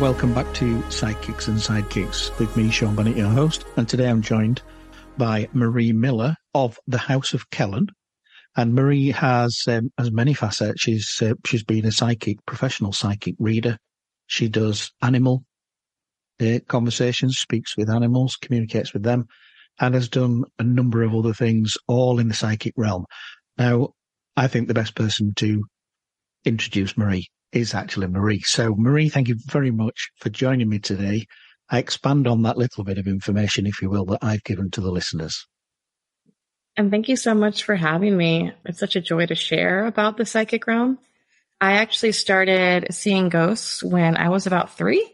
welcome back to Psychics and Sidekicks with me, Shaun Bennett, your host. And today I'm joined by Marie Miller of the House of Kellen. And Marie has um, has many facets. She's uh, she's been a psychic, professional psychic reader. She does animal uh, conversations, speaks with animals, communicates with them, and has done a number of other things, all in the psychic realm. Now, I think the best person to introduce Marie is actually Marie. So, Marie, thank you very much for joining me today. I expand on that little bit of information, if you will, that I've given to the listeners. And thank you so much for having me. It's such a joy to share about the psychic realm. I actually started seeing ghosts when I was about three.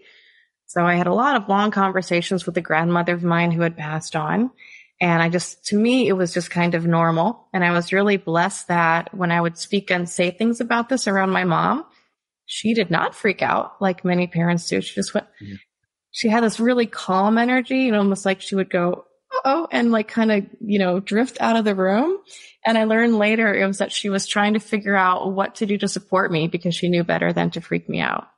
So I had a lot of long conversations with a grandmother of mine who had passed on. And I just, to me, it was just kind of normal. And I was really blessed that when I would speak and say things about this around my mom, she did not freak out like many parents do. She just went, she had this really calm energy and almost like she would go, oh, and like kind of, you know, drift out of the room. And I learned later it was that she was trying to figure out what to do to support me because she knew better than to freak me out.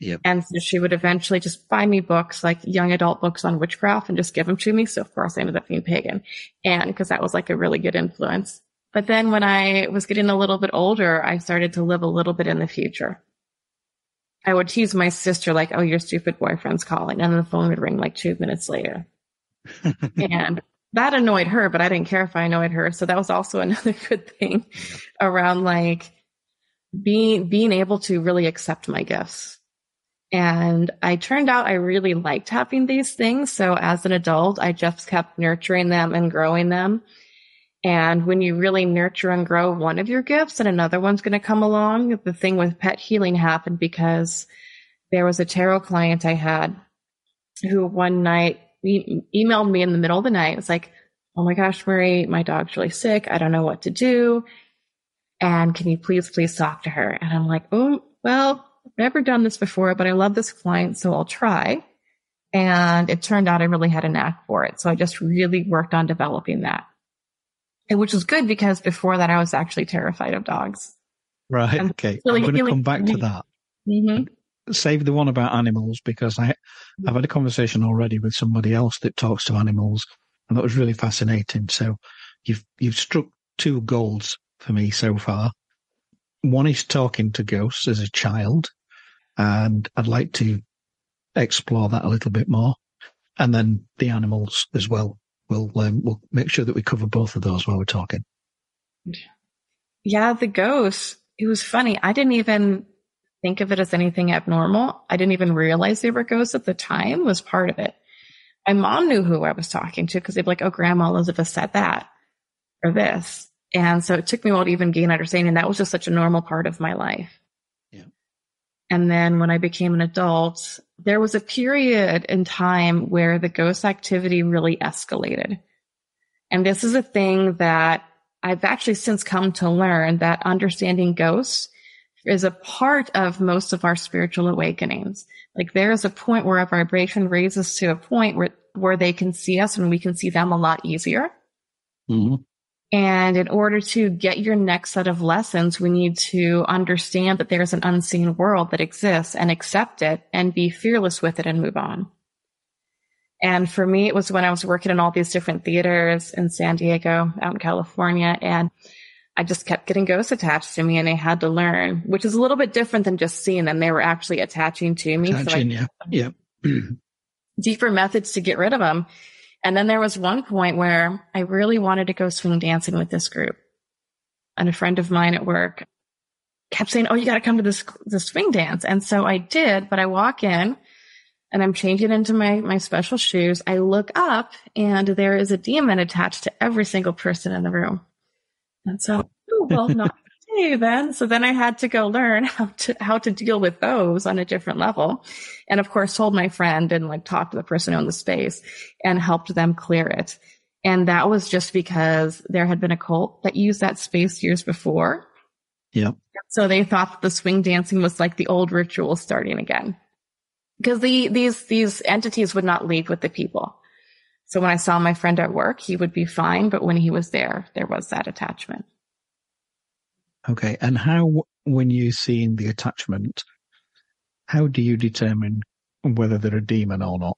Yep. And so she would eventually just buy me books, like young adult books on witchcraft and just give them to me. So of course I ended up being pagan and because that was like a really good influence. But then when I was getting a little bit older, I started to live a little bit in the future. I would tease my sister like, "Oh, your stupid boyfriend's calling," and then the phone would ring like two minutes later, and that annoyed her. But I didn't care if I annoyed her, so that was also another good thing around like being being able to really accept my gifts. And I turned out I really liked having these things. So as an adult, I just kept nurturing them and growing them. And when you really nurture and grow one of your gifts and another one's going to come along, the thing with pet healing happened because there was a tarot client I had who one night e- emailed me in the middle of the night. It was like, Oh my gosh, Marie, my dog's really sick. I don't know what to do. And can you please, please talk to her? And I'm like, Oh, well, I've never done this before, but I love this client. So I'll try. And it turned out I really had a knack for it. So I just really worked on developing that which was good because before that I was actually terrified of dogs. Right. And okay. Really, I'm going to come back to that. Mm-hmm. Save the one about animals because I, I've had a conversation already with somebody else that talks to animals, and that was really fascinating. So, you've you've struck two goals for me so far. One is talking to ghosts as a child, and I'd like to explore that a little bit more, and then the animals as well we'll um, we'll make sure that we cover both of those while we're talking. Yeah, the ghosts. It was funny. I didn't even think of it as anything abnormal. I didn't even realize they were ghosts at the time. Was part of it. My mom knew who I was talking to because they'd be like, "Oh, Grandma Elizabeth said that or this," and so it took me a while to even gain understanding. And that was just such a normal part of my life. Yeah. And then when I became an adult, there was a period in time where the ghost activity really escalated. And this is a thing that I've actually since come to learn that understanding ghosts is a part of most of our spiritual awakenings. Like there is a point where our vibration raises to a point where, where they can see us and we can see them a lot easier. Mm-hmm. And in order to get your next set of lessons, we need to understand that there's an unseen world that exists and accept it and be fearless with it and move on. And for me, it was when I was working in all these different theaters in San Diego, out in California, and I just kept getting ghosts attached to me and I had to learn, which is a little bit different than just seeing them. They were actually attaching to me. Attaching, so yeah. Yeah. deeper methods to get rid of them. And then there was one point where I really wanted to go swing dancing with this group. And a friend of mine at work kept saying, Oh, you got to come to this, this swing dance. And so I did, but I walk in and I'm changing into my, my special shoes. I look up and there is a demon attached to every single person in the room. And so, oh, well, not then. So then I had to go learn how to, how to deal with those on a different level. And of course told my friend and like talked to the person on the space and helped them clear it. And that was just because there had been a cult that used that space years before. Yeah. So they thought the swing dancing was like the old ritual starting again. Because the, these, these entities would not leave with the people. So when I saw my friend at work, he would be fine. But when he was there, there was that attachment. Okay. And how, when you're seeing the attachment, how do you determine whether they're a demon or not?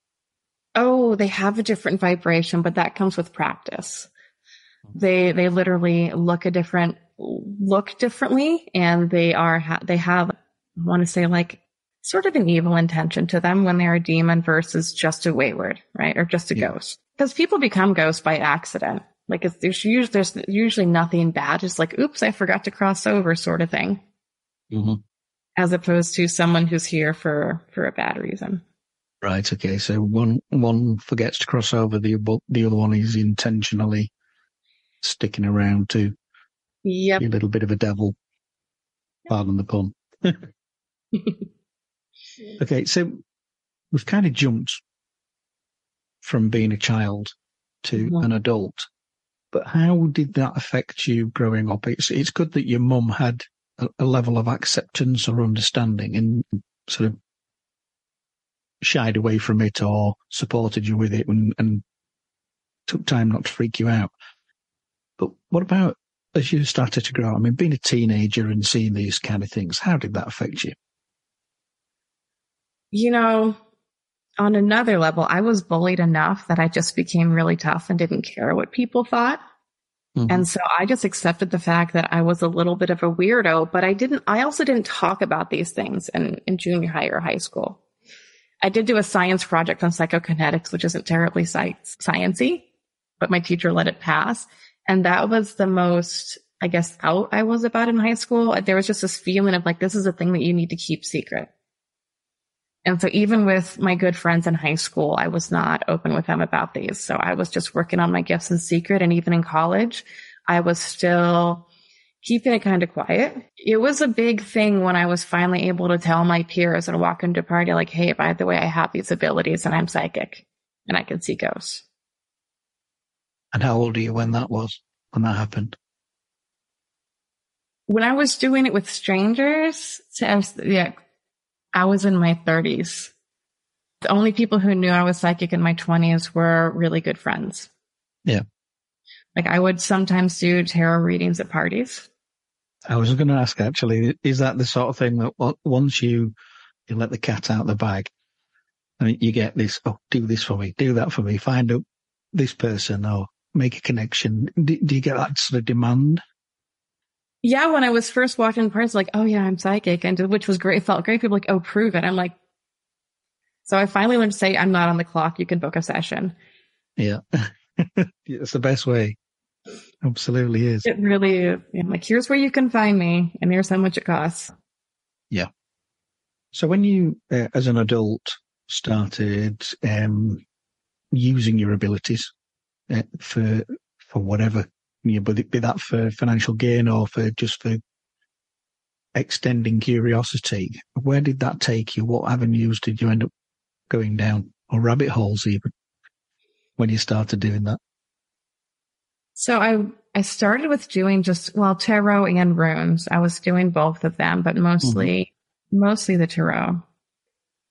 Oh, they have a different vibration, but that comes with practice. They they literally look a different look differently, and they are they have I want to say like sort of an evil intention to them when they're a demon versus just a wayward, right, or just a yeah. ghost. Because people become ghosts by accident. Like it's, there's usually there's usually nothing bad. It's like, oops, I forgot to cross over, sort of thing. Mm-hmm. As opposed to someone who's here for for a bad reason. Right. Okay. So one one forgets to cross over. The the other one is intentionally sticking around to yep. be a little bit of a devil. Pardon the pun. okay. So we've kind of jumped from being a child to mm-hmm. an adult, but how did that affect you growing up? It's it's good that your mum had a, a level of acceptance or understanding and sort of shied away from it or supported you with it and, and took time not to freak you out. But what about as you started to grow? I mean, being a teenager and seeing these kind of things, how did that affect you? You know, on another level, I was bullied enough that I just became really tough and didn't care what people thought. Mm-hmm. And so I just accepted the fact that I was a little bit of a weirdo, but I didn't, I also didn't talk about these things in, in junior high or high school. I did do a science project on psychokinetics, which isn't terribly science, sciency, but my teacher let it pass. And that was the most, I guess, out I was about in high school. There was just this feeling of like, this is a thing that you need to keep secret. And so even with my good friends in high school, I was not open with them about these. So I was just working on my gifts in secret. And even in college, I was still keeping it kind of quiet. It was a big thing when I was finally able to tell my peers and walk into a party like, Hey, by the way, I have these abilities and I'm psychic and I can see ghosts. And how old are you when that was, when that happened? When I was doing it with strangers, yeah, I was in my thirties. The only people who knew I was psychic in my twenties were really good friends. Yeah. Like I would sometimes do tarot readings at parties. I was going to ask actually, is that the sort of thing that once you you let the cat out of the bag, and you get this, oh, do this for me, do that for me, find out this person or make a connection. Do, do you get that sort of demand? Yeah, when I was first walking parties, like, oh yeah, I'm psychic, and which was great. It felt great. People like, oh, prove it. I'm like, so I finally learned to say, I'm not on the clock. You can book a session. Yeah, it's the best way. Absolutely is. It really is. Yeah, like, here's where you can find me, and here's how much it costs. Yeah. So when you, uh, as an adult, started um, using your abilities uh, for for whatever, you know, be that for financial gain or for just for extending curiosity, where did that take you? What avenues did you end up going down, or rabbit holes even, when you started doing that? So I I started with doing just well tarot and runes. I was doing both of them, but mostly mm-hmm. mostly the tarot.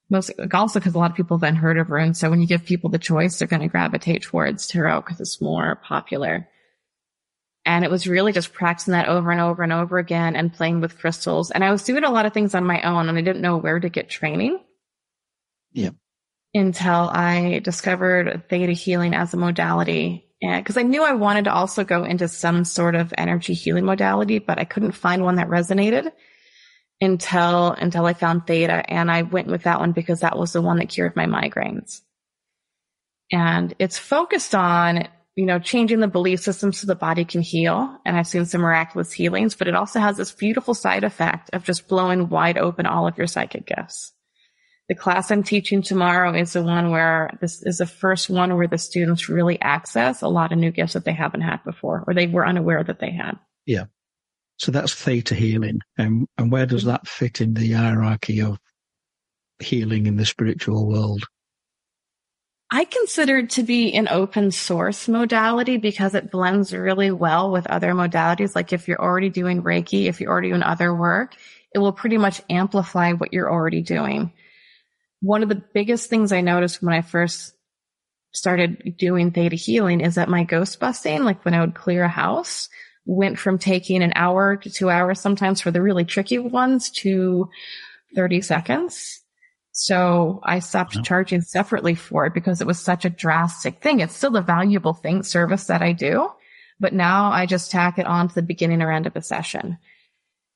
Mostly also because a lot of people then heard of runes. So when you give people the choice, they're going to gravitate towards tarot because it's more popular. And it was really just practicing that over and over and over again and playing with crystals. And I was doing a lot of things on my own and I didn't know where to get training. Yeah. Until I discovered theta healing as a modality and because I knew I wanted to also go into some sort of energy healing modality, but I couldn't find one that resonated until until I found theta and I went with that one because that was the one that cured my migraines. And it's focused on, you know, changing the belief system so the body can heal. And I've seen some miraculous healings, but it also has this beautiful side effect of just blowing wide open all of your psychic gifts. The class I'm teaching tomorrow is the one where this is the first one where the students really access a lot of new gifts that they haven't had before or they were unaware that they had. Yeah. So that's theta healing. And, and where does mm-hmm. that fit in the hierarchy of healing in the spiritual world? I consider it to be an open source modality because it blends really well with other modalities. Like if you're already doing Reiki, if you're already doing other work, it will pretty much amplify what you're already doing one of the biggest things I noticed when I first started doing theta healing is that my ghost busting, like when I would clear a house, went from taking an hour to two hours sometimes for the really tricky ones to 30 seconds. So I stopped charging separately for it because it was such a drastic thing. It's still a valuable thing, service that I do, but now I just tack it on to the beginning or end of a session.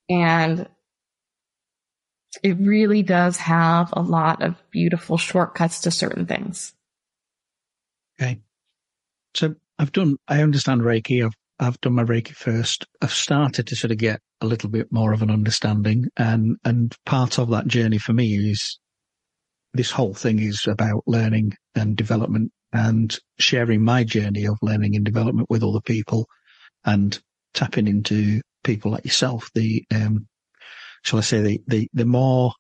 And it really does have a lot of beautiful shortcuts to certain things. Okay. So I've done, I understand Reiki. I've, I've done my Reiki first. I've started to sort of get a little bit more of an understanding and, and part of that journey for me is this whole thing is about learning and development and sharing my journey of learning and development with other people and tapping into people like yourself, the, um, shall I say, the, the, the more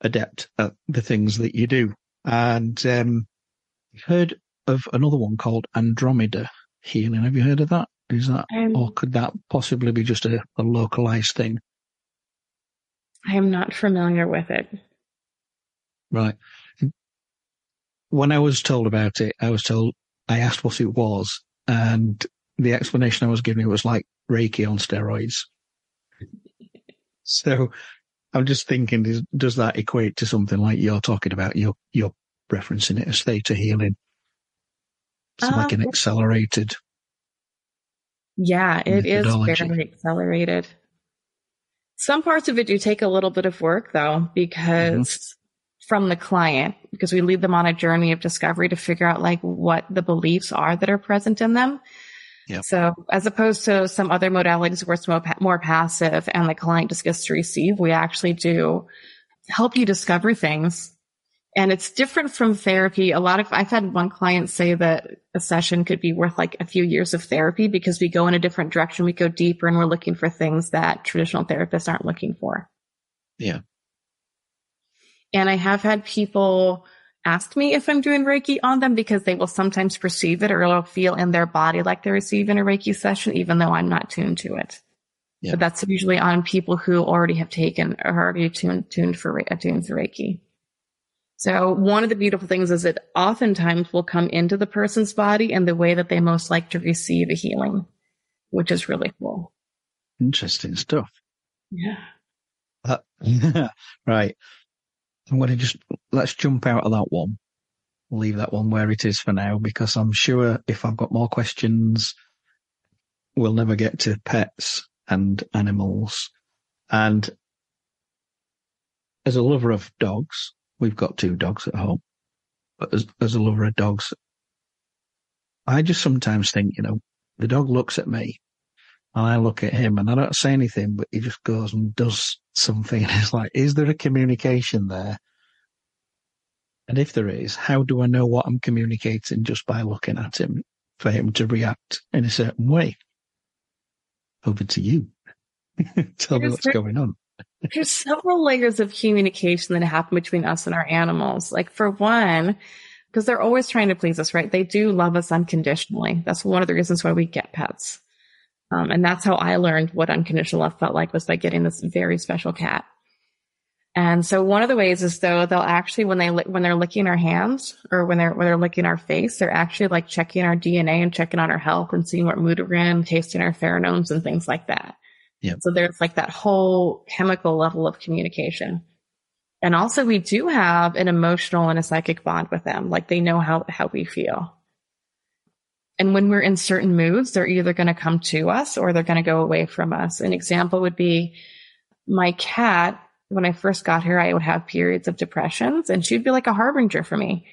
adept at the things that you do. And, um, heard of another one called Andromeda healing. Have you heard of that? Is that, I'm, or could that possibly be just a, a localized thing? I am not familiar with it. Right. When I was told about it, I was told, I asked what it was and the explanation I was given, it was like Reiki on steroids. So I'm just thinking, is, does that equate to something like you're talking about? You're, you're referencing it as theta healing. It's like an Um, accelerated. Yeah, it is very accelerated. Some parts of it do take a little bit of work though, because from the client, because we lead them on a journey of discovery to figure out like what the beliefs are that are present in them. Yep. So as opposed to some other modalities where it's more, more passive and the client just gets to receive, we actually do help you discover things. And it's different from therapy. A lot of, I've had one client say that a session could be worth like a few years of therapy because we go in a different direction. We go deeper and we're looking for things that traditional therapists aren't looking for. Yeah. And I have had people ask me if I'm doing Reiki on them because they will sometimes perceive it or it'll feel in their body like they're receiving a Reiki session, even though I'm not tuned to it. Yeah. But that's usually on people who already have taken or already tuned, tuned for, attuned to Reiki. So one of the beautiful things is it oftentimes will come into the person's body in the way that they most like to receive a healing, which is really cool. Interesting stuff. Yeah. Uh, right. I'm going to just, let's jump out of that one. Leave that one where it is for now because I'm sure if I've got more questions, we'll never get to pets and animals. And as a lover of dogs, we've got two dogs at home, but as, as a lover of dogs, I just sometimes think, you know, the dog looks at me and I look at him and I don't say anything, but he just goes and does something. And it's like, is there a communication there? And if there is, how do I know what I'm communicating just by looking at him for him to react in a certain way? Over to you. Tell me what's there- going on. There's several layers of communication that happen between us and our animals. Like for one, because they're always trying to please us, right? They do love us unconditionally. That's one of the reasons why we get pets. Um, and that's how I learned what unconditional love felt like was by getting this very special cat. And so one of the ways is though they'll actually when they when they're licking our hands or when they're when they're licking our face, they're actually like checking our DNA and checking on our health and seeing what mood we're in, tasting our pheromones and things like that. Yep. So there's like that whole chemical level of communication. And also we do have an emotional and a psychic bond with them. Like they know how, how we feel. And when we're in certain moods, they're either going to come to us or they're going to go away from us. An example would be my cat. When I first got her, I would have periods of depressions and she'd be like a harbinger for me.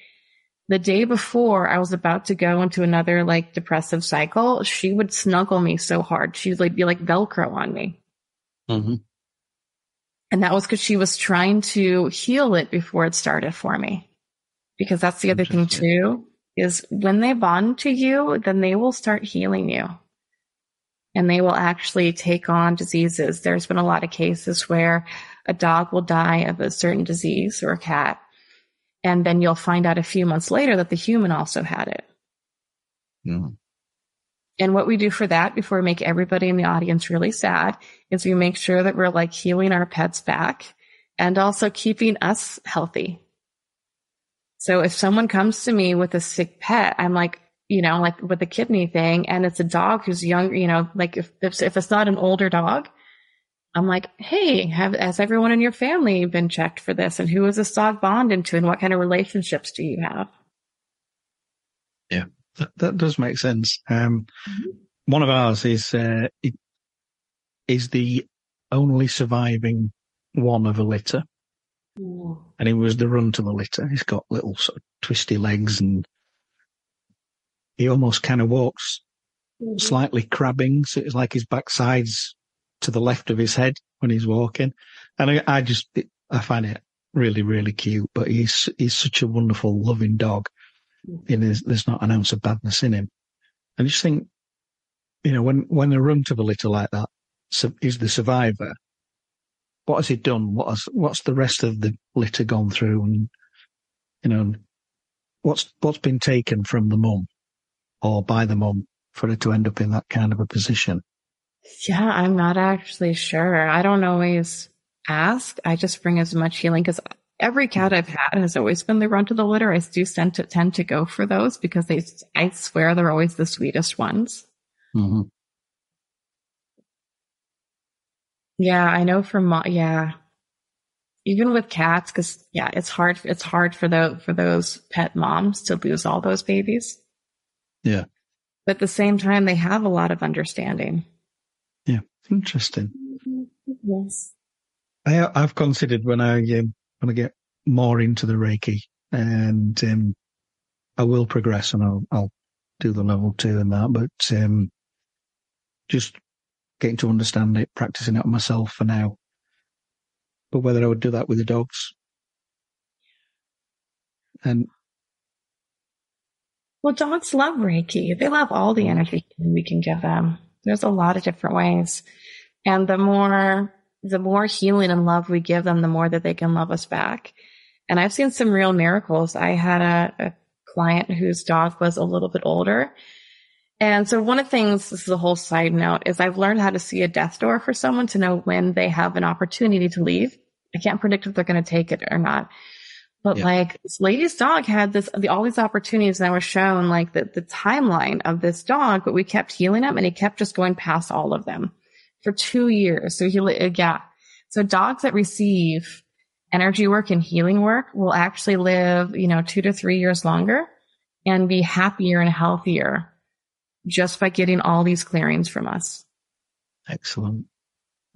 The day before I was about to go into another like depressive cycle, she would snuggle me so hard. She'd like be like Velcro on me. Mm-hmm. And that was because she was trying to heal it before it started for me. Because that's the other thing too, is when they bond to you, then they will start healing you. And they will actually take on diseases. There's been a lot of cases where a dog will die of a certain disease or a cat. And then you'll find out a few months later that the human also had it. Mm. And what we do for that before we make everybody in the audience really sad is we make sure that we're like healing our pets back and also keeping us healthy. So if someone comes to me with a sick pet, I'm like, you know, like with the kidney thing and it's a dog who's young, you know, like if, if, if it's not an older dog, I'm like, hey, have, has everyone in your family been checked for this? And who is this dog bonded to? And what kind of relationships do you have? Yeah, that, that does make sense. Um, mm-hmm. One of ours is uh, is the only surviving one of a litter. Mm. And he was the run to the litter. He's got little sort of twisty legs and he almost kind of walks mm-hmm. slightly crabbing. So it's like his backside's to the left of his head when he's walking. And I, I just, I find it really, really cute, but he's, he's such a wonderful, loving dog. Mm. You know, there's, there's not an ounce of badness in him. And I just think, you know, when, when a run to the litter like that is the survivor, what has he done? What has, what's the rest of the litter gone through? And, you know, what's, what's been taken from the mum or by the mum for her to end up in that kind of a position? Yeah, I'm not actually sure. I don't always ask. I just bring as much healing because every cat I've had has always been the run to the litter. I do tend to tend to go for those because they, I swear they're always the sweetest ones. Mm-hmm. Yeah, I know from, yeah, even with cats, cause yeah, it's hard, it's hard for the, for those pet moms to lose all those babies. Yeah. But at the same time, they have a lot of understanding. Yeah. Interesting. Yes. I, I've considered when I, um, when I get more into the Reiki and, um, I will progress and I'll, I'll do the level two and that, but, um, just getting to understand it, practicing it on myself for now. But whether I would do that with the dogs. And well, dogs love Reiki. They love all the energy we can give them. There's a lot of different ways. And the more, the more healing and love we give them, the more that they can love us back. And I've seen some real miracles. I had a, a client whose dog was a little bit older and so one of the things, this is a whole side note, is I've learned how to see a death door for someone to know when they have an opportunity to leave. I can't predict if they're going to take it or not. But yeah. like this lady's dog had this, the, all these opportunities and I was shown like the, the timeline of this dog, but we kept healing him and he kept just going past all of them for two years. So he, yeah. So dogs that receive energy work and healing work will actually live, you know, two to three years longer and be happier and healthier just by getting all these clearings from us. Excellent.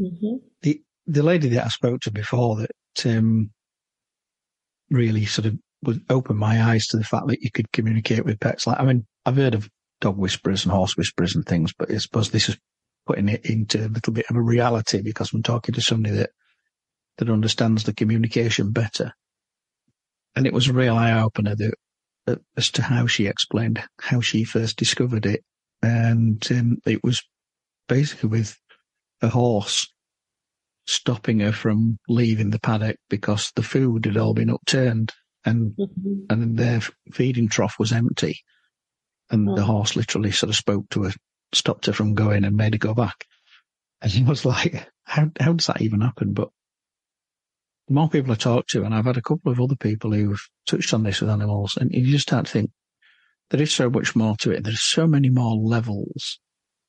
Mm-hmm. The the lady that I spoke to before that um, really sort of would open my eyes to the fact that you could communicate with pets. Like I mean, I've heard of dog whisperers and horse whisperers and things, but I suppose this is putting it into a little bit of a reality because I'm talking to somebody that that understands the communication better. And it was a real eye opener that, as to how she explained how she first discovered it and um, it was basically with a horse stopping her from leaving the paddock because the food had all been upturned and mm-hmm. and their feeding trough was empty, and the mm. horse literally sort of spoke to her, stopped her from going, and made her go back. And he was like, "How how does that even happen?" But the more people I talk to, and I've had a couple of other people who've touched on this with animals, and you just start to think, there is so much more to it. There's so many more levels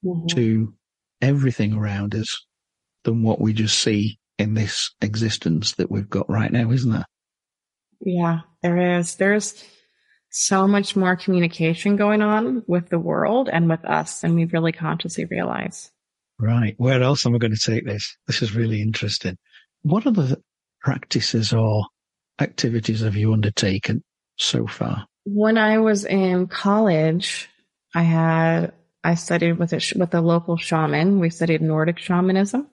mm-hmm. to everything around us than what we just see in this existence that we've got right now, isn't there? Yeah, there is. There's so much more communication going on with the world and with us than we really consciously realize. Right. Where else am I going to take this? This is really interesting. What are the practices or activities have you undertaken so far? When I was in college, I had I studied with a with a local shaman. We studied Nordic shamanism,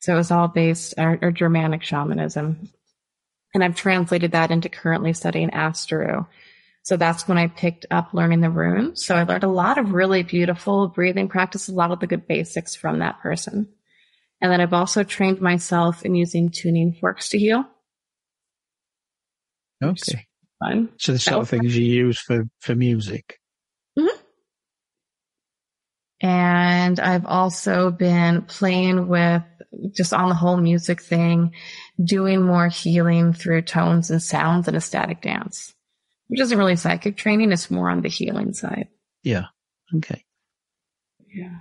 so it was all based or, or Germanic shamanism, and I've translated that into currently studying Asatru. So that's when I picked up learning the runes. So I learned a lot of really beautiful breathing practice, a lot of the good basics from that person. And then I've also trained myself in using tuning forks to heal. Okay fun. So the sort of things you use for, for music. Mm-hmm. And I've also been playing with just on the whole music thing, doing more healing through tones and sounds and ecstatic dance, which isn't really psychic training. It's more on the healing side. Yeah. Okay. Yeah.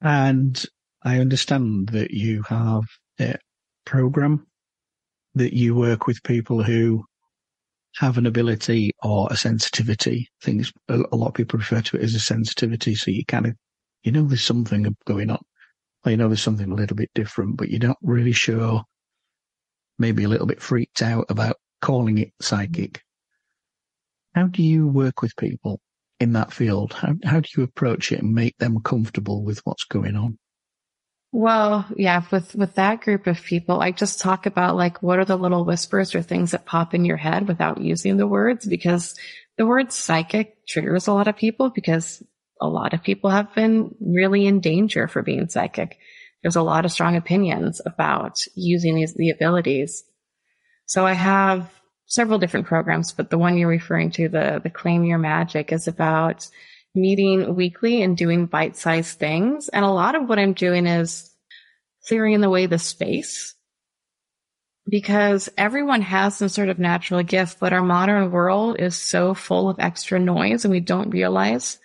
And I understand that you have a program that you work with people who have an ability or a sensitivity. Things a lot of people refer to it as a sensitivity. So you kind of, you know, there's something going on. Or you know, there's something a little bit different, but you're not really sure. Maybe a little bit freaked out about calling it psychic. How do you work with people in that field? How, how do you approach it and make them comfortable with what's going on? Well, yeah, with, with that group of people, I just talk about like, what are the little whispers or things that pop in your head without using the words? Because the word psychic triggers a lot of people because a lot of people have been really in danger for being psychic. There's a lot of strong opinions about using these, the abilities. So I have several different programs, but the one you're referring to, the, the claim your magic is about meeting weekly and doing bite sized things. And a lot of what I'm doing is clearing the way the space because everyone has some sort of natural gift, but our modern world is so full of extra noise and we don't realize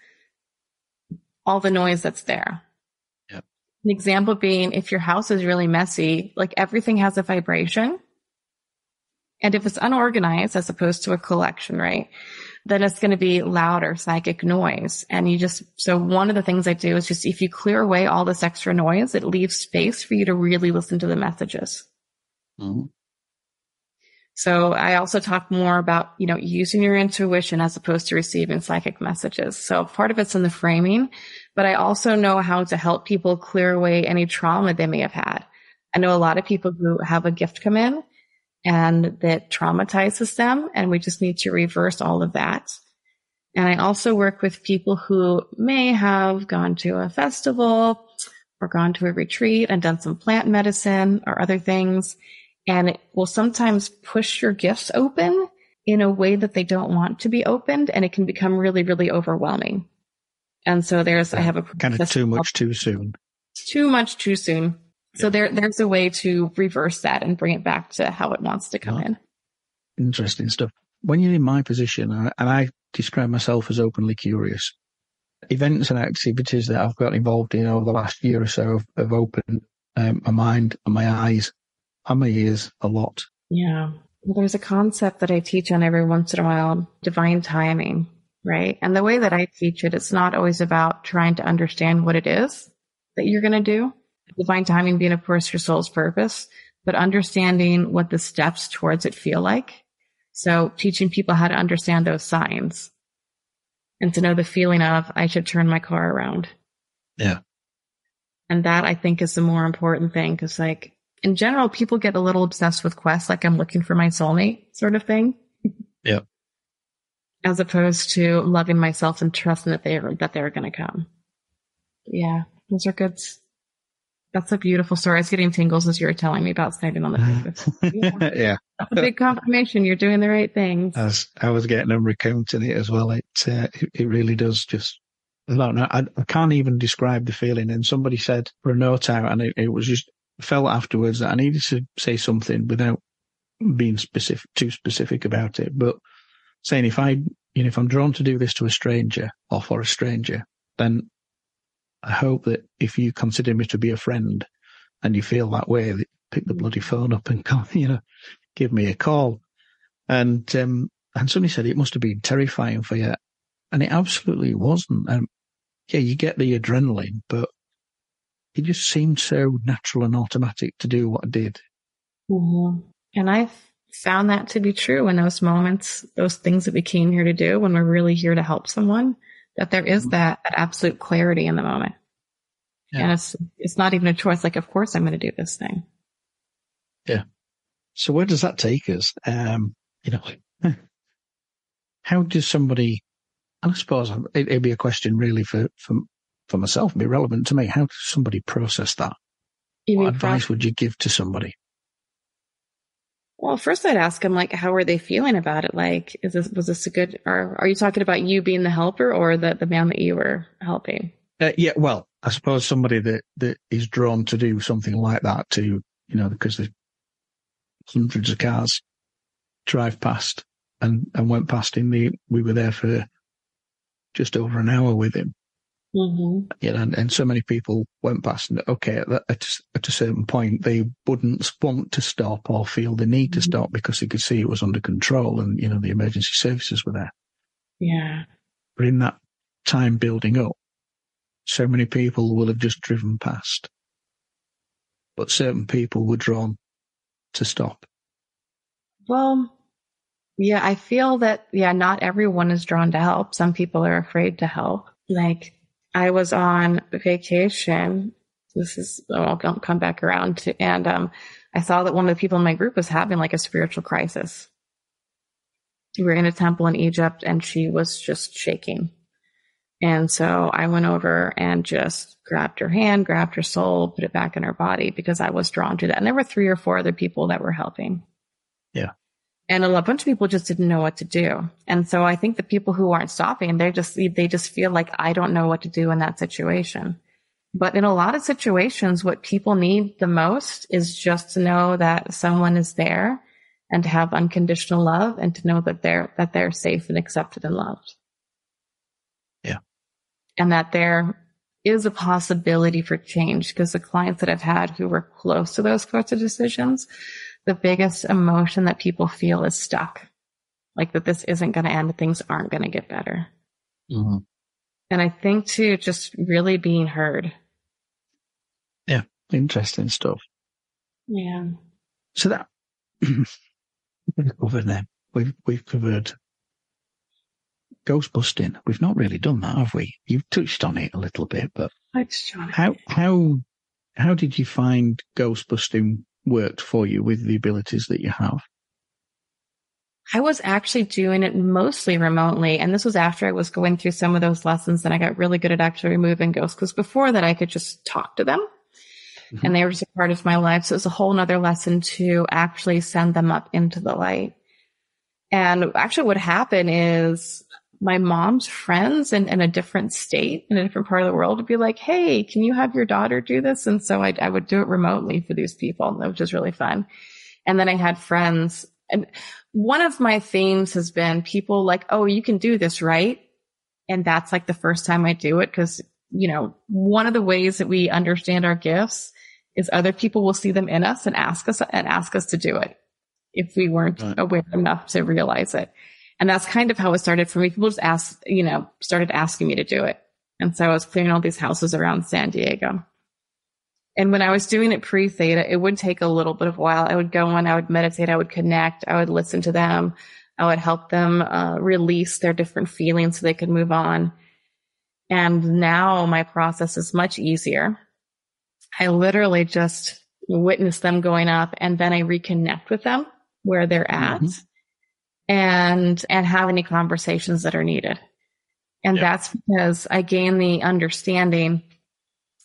all the noise that's there. Yep. An example being if your house is really messy, like everything has a vibration. And if it's unorganized as opposed to a collection, right? Then it's going to be louder psychic noise. And you just, so one of the things I do is just if you clear away all this extra noise, it leaves space for you to really listen to the messages. Mm-hmm. So I also talk more about, you know, using your intuition as opposed to receiving psychic messages. So part of it's in the framing, but I also know how to help people clear away any trauma they may have had. I know a lot of people who have a gift come in and that traumatizes them. And we just need to reverse all of that. And I also work with people who may have gone to a festival or gone to a retreat and done some plant medicine or other things. And it will sometimes push your gifts open in a way that they don't want to be opened. And it can become really, really overwhelming. And so there's, I have a kind of too much too soon. Too much too soon. So there, there's a way to reverse that and bring it back to how it wants to come in. Interesting stuff. When you're in my position, and I describe myself as openly curious, events and activities that I've got involved in over the last year or so have, have opened um, my mind and my eyes and my ears a lot. Yeah. Well, there's a concept that I teach on every once in a while, divine timing, right? And the way that I teach it, it's not always about trying to understand what it is that you're going to do divine timing being, of course, your soul's purpose, but understanding what the steps towards it feel like. So teaching people how to understand those signs and to know the feeling of, I should turn my car around. Yeah. And that I think is the more important thing because like in general, people get a little obsessed with quests, like I'm looking for my soulmate sort of thing. Yeah. As opposed to loving myself and trusting that they are, that they're going to come. Yeah. Those are good, that's a beautiful story. I was getting tingles as you were telling me about standing on the paper. yeah. yeah. That's a big confirmation. You're doing the right things. As I was getting them recounting it as well. It, uh, it, it really does just, I don't know. I, I, can't even describe the feeling. And somebody said for a note out and it, it was just felt afterwards that I needed to say something without being specific, too specific about it. But saying if I, you know, if I'm drawn to do this to a stranger or for a stranger, then I hope that if you consider me to be a friend and you feel that way, that pick the bloody phone up and come, you know, give me a call. And, um, and somebody said it must have been terrifying for you. And it absolutely wasn't. Um, yeah, you get the adrenaline, but it just seemed so natural and automatic to do what I did. Mm-hmm. And I've found that to be true in those moments, those things that we came here to do when we're really here to help someone that there is that, that absolute clarity in the moment. Yeah. And it's, it's not even a choice. Like, of course I'm going to do this thing. Yeah. So where does that take us? Um, you know, how does somebody, and I suppose it, would be a question really for, for, for myself, be relevant to me. How does somebody process that? You what advice would you give to somebody? Well, first I'd ask them like, how are they feeling about it? Like, is this, was this a good, or are you talking about you being the helper or the, the man that you were helping? Uh, yeah, well, I suppose somebody that, that is drawn to do something like that to, you know, because there's hundreds of cars drive past and, and went past him. We, we were there for just over an hour with him. Mm-hmm. You know, and, and so many people went past and okay, at, at, at a certain point, they wouldn't want to stop or feel the need to Mm-hmm. stop because they could see it was under control and, you know, the emergency services were there. Yeah. But in that time building up, so many people will have just driven past. But certain people were drawn to stop. Well, yeah, I feel that, yeah, not everyone is drawn to help. Some people are afraid to help. Like, I was on vacation. This is, I'll come- come back around to, and, um, I saw that one of the people in my group was having like a spiritual crisis. We were in a temple in Egypt and she was just shaking. And so I went over and just grabbed her hand, grabbed her soul, put it back in her body because I was drawn to that. And there were three or four other people that were helping. And a bunch of people just didn't know what to do. And so I think the people who aren't stopping, they just, they just feel like I don't know what to do in that situation. But in a lot of situations, what people need the most is just to know that someone is there and to have unconditional love and to know that they're, that they're safe and accepted and loved. Yeah. And that there is a possibility for change because the clients that I've had who were close to those sorts of decisions, the biggest emotion that people feel is stuck. Like that this isn't going to end. Things aren't going to get better. Mm-hmm. And I think too, just really being heard. Yeah, interesting stuff. Yeah. So that we've covered them. We've we've covered ghost busting. We've not really done that, have we? You've touched on it a little bit, but how how how did you find ghost busting worked for you with the abilities that you have? I was actually doing it mostly remotely. And this was after I was going through some of those lessons and I got really good at actually removing ghosts. Cause before that I could just talk to them Mhm. and they were just a part of my life. So it was a whole nother lesson to actually send them up into the light. And actually what happened is my mom's friends in, in a different state, in a different part of the world would be like, Hey, can you have your daughter do this? And so I, I would do it remotely for these people, which was really fun. And then I had friends and one of my themes has been people like, Oh, you can do this, right? And that's like the first time I do it. Cause, you know, one of the ways that we understand our gifts is other people will see them in us and ask us and ask us to do it if we weren't Right. aware enough to realize it. And that's kind of how it started for me. People just asked, you know, started asking me to do it. And so I was clearing all these houses around San Diego. And when I was doing it pre theta, it would take a little bit of while. I would go in, I would meditate, I would connect, I would listen to them. I would help them uh, release their different feelings so they could move on. And now my process is much easier. I literally just witness them going up and then I reconnect with them where they're at Mhm. And, and have any conversations that are needed. And Yeah. that's because I gain the understanding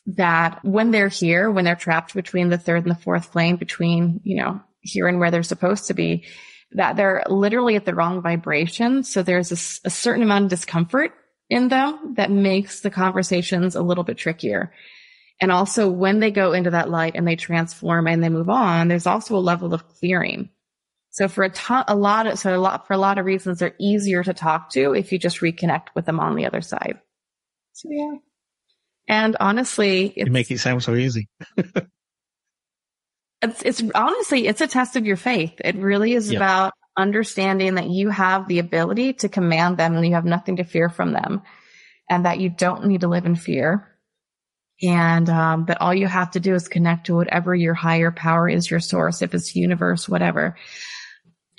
that when they're here, when they're trapped between the third and the fourth plane, between, you know, here and where they're supposed to be, that they're literally at the wrong vibration. So there's a certain amount of discomfort in them that makes the conversations a little bit trickier. And also when they go into that light and they transform and they move on, there's also a level of clearing. So for a ton, a lot of, so a lot, for a lot of reasons, they're easier to talk to if you just reconnect with them on the other side. So yeah. And honestly, it's, You make it sound so easy. it's, it's honestly, it's a test of your faith. It really is Yeah. about understanding that you have the ability to command them and you have nothing to fear from them and that you don't need to live in fear. And um, that all you have to do is connect to whatever your higher power is, your source, if it's universe, whatever,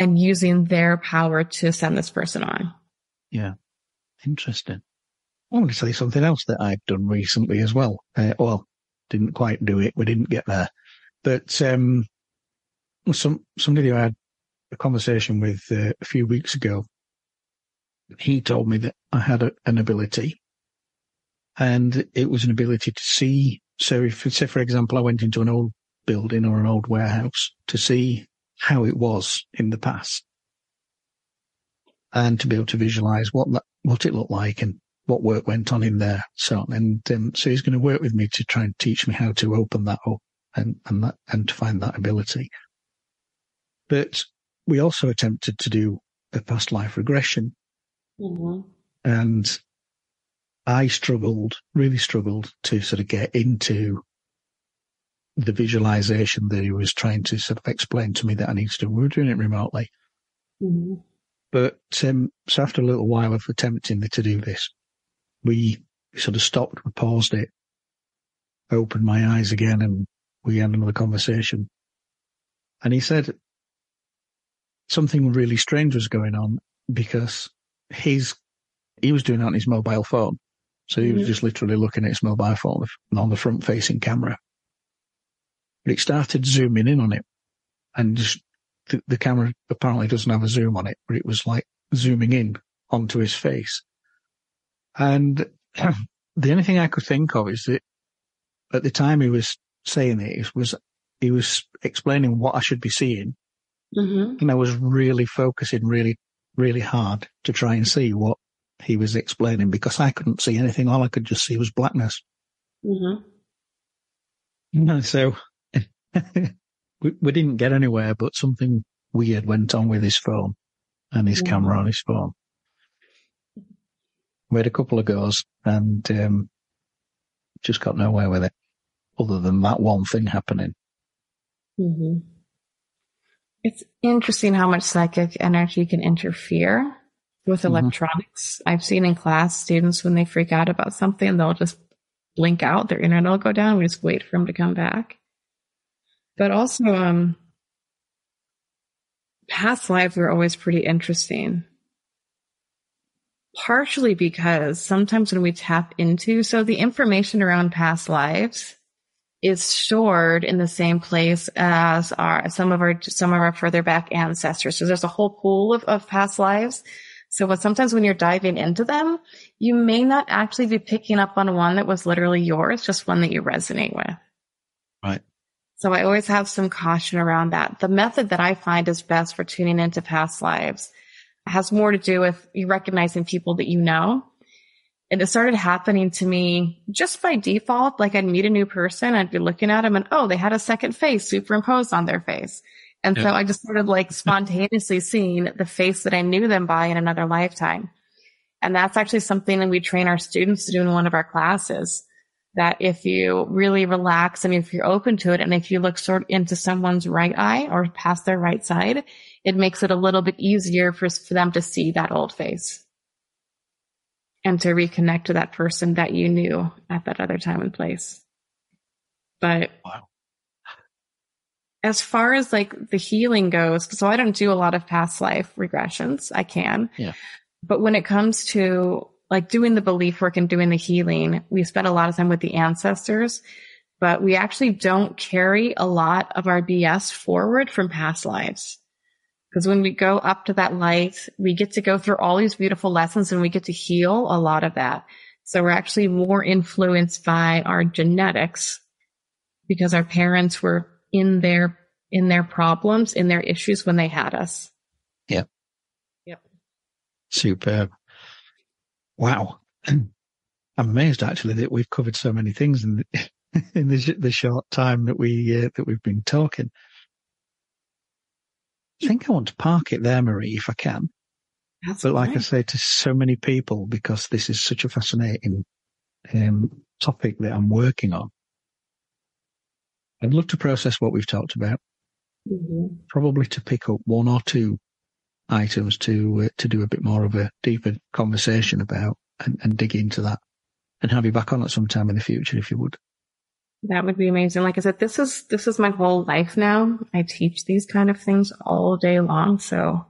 and using their power to send this person on. Yeah. Interesting. I want to tell you something else that I've done recently as well. Uh, well, didn't quite do it. We didn't get there. But um, some somebody who I had a conversation with uh, a few weeks ago, he told me that I had a, an ability, and it was an ability to see. So, if say for example, I went into an old building or an old warehouse to see how it was in the past, and to be able to visualize what that, what it looked like and what work went on in there. So, and um, so he's going to work with me to try and teach me how to open that up and and that and to find that ability. But we also attempted to do a past life regression, Mm-hmm. and I struggled, really struggled to sort of get into the visualization that he was trying to sort of explain to me that I needed to do. We were doing it remotely. Mm-hmm. But um, so after a little while of attempting to do this, we sort of stopped, we paused it, I opened my eyes again, and we had another conversation. And he said something really strange was going on because his he was doing it on his mobile phone. So he was mm-hmm. just literally looking at his mobile phone on the front facing camera. But it started zooming in on it and the, the camera apparently doesn't have a zoom on it, but it was like zooming in onto his face. And the only thing I could think of is that at the time he was saying it, it was he was explaining what I should be seeing, mm-hmm. and I was really focusing really, really hard to try and see what he was explaining because I couldn't see anything. All I could just see was blackness. Mm-hmm. So we, we didn't get anywhere, but something weird went on with his phone and his mm-hmm. camera on his phone. We had a couple of goes and um, just got nowhere with it, other than that one thing happening. Mm-hmm. It's interesting how much psychic energy can interfere with mm-hmm. electronics. Mm-hmm. I've seen in class students when they freak out about something, they'll just blink out, their internet will go down. We just wait for them to come back. But also, um, past lives are always pretty interesting. Partially because sometimes when we tap into, so the information around past lives is stored in the same place as our, some of our, some of our further back ancestors. So there's a whole pool of, of past lives. So what sometimes when you're diving into them, you may not actually be picking up on one that was literally yours, just one that you resonate with. So I always have some caution around that. The method that I find is best for tuning into past lives has more to do with you recognizing people that you know. And it started happening to me just by default. Like I'd meet a new person, I'd be looking at them and, oh, they had a second face superimposed on their face. And yeah. so I just started like spontaneously seeing the face that I knew them by in another lifetime. And that's actually something that we train our students to do in one of our classes that if you really relax and if you're open to it and if you look sort into someone's right eye or past their right side, it makes it a little bit easier for, for them to see that old face and to reconnect to that person that you knew at that other time and place. But wow. as far as like the healing goes, so I don't do a lot of past life regressions. I can. Yeah. But when it comes to like doing the belief work and doing the healing, we spend a lot of time with the ancestors, but we actually don't carry a lot of our BS forward from past lives. Because when we go up to that light, we get to go through all these beautiful lessons and we get to heal a lot of that. So we're actually more influenced by our genetics because our parents were in their, in their problems, in their issues when they had us. Yep. Yep. Superb. Wow. I'm amazed actually that we've covered so many things in the, in the, the short time that we uh, that we've been talking. I think I want to park it there, Marie, if I can. That's but like I say to so many people, because this is such a fascinating um, topic that I'm working on, I'd love to process what we've talked about. Mm-hmm. Probably to pick up one or two items to uh, to do a bit more of a deeper conversation about and, and dig into that and have you back on at some time in the future if you would. That would be amazing. Like I said, this is this is my whole life now. I teach these kind of things all day long, so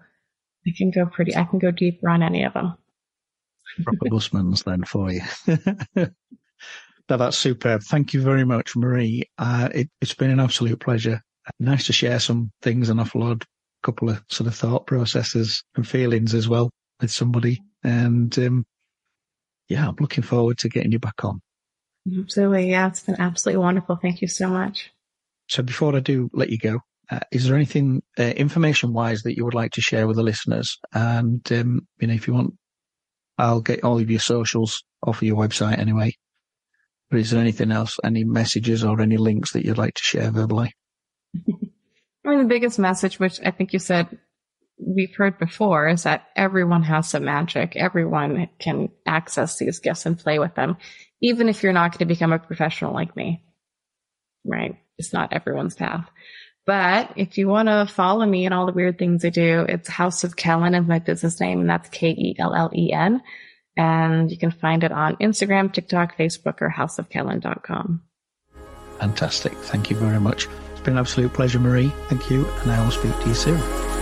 I can go pretty. I can go deeper on any of them. Proper busman's then for you. no, that's superb. Thank you very much, Marie. Uh, it, has been an absolute pleasure. Nice to share some things and offload couple of sort of thought processes and feelings as well with somebody. And um, yeah, I'm looking forward to getting you back on. Absolutely. Yeah, it's been absolutely wonderful. Thank you so much. So before I do let you go, uh, is there anything uh, information wise that you would like to share with the listeners? And, um, you know, if you want, I'll get all of your socials off of your website anyway. But is there anything else, any messages or any links that you'd like to share verbally? I mean, the biggest message, which I think you said we've heard before is that everyone has some magic. Everyone can access these gifts and play with them, even if you're not going to become a professional like me. Right? It's not everyone's path. But if you want to follow me and all the weird things I do, it's House of Kellen is my business name, and that's K E L L E N. And you can find it on Instagram, TikTok, Facebook, or houseofkellen.com. Fantastic. Thank you very much. It's been an absolute pleasure, Marie. Thank you. And I will speak to you soon.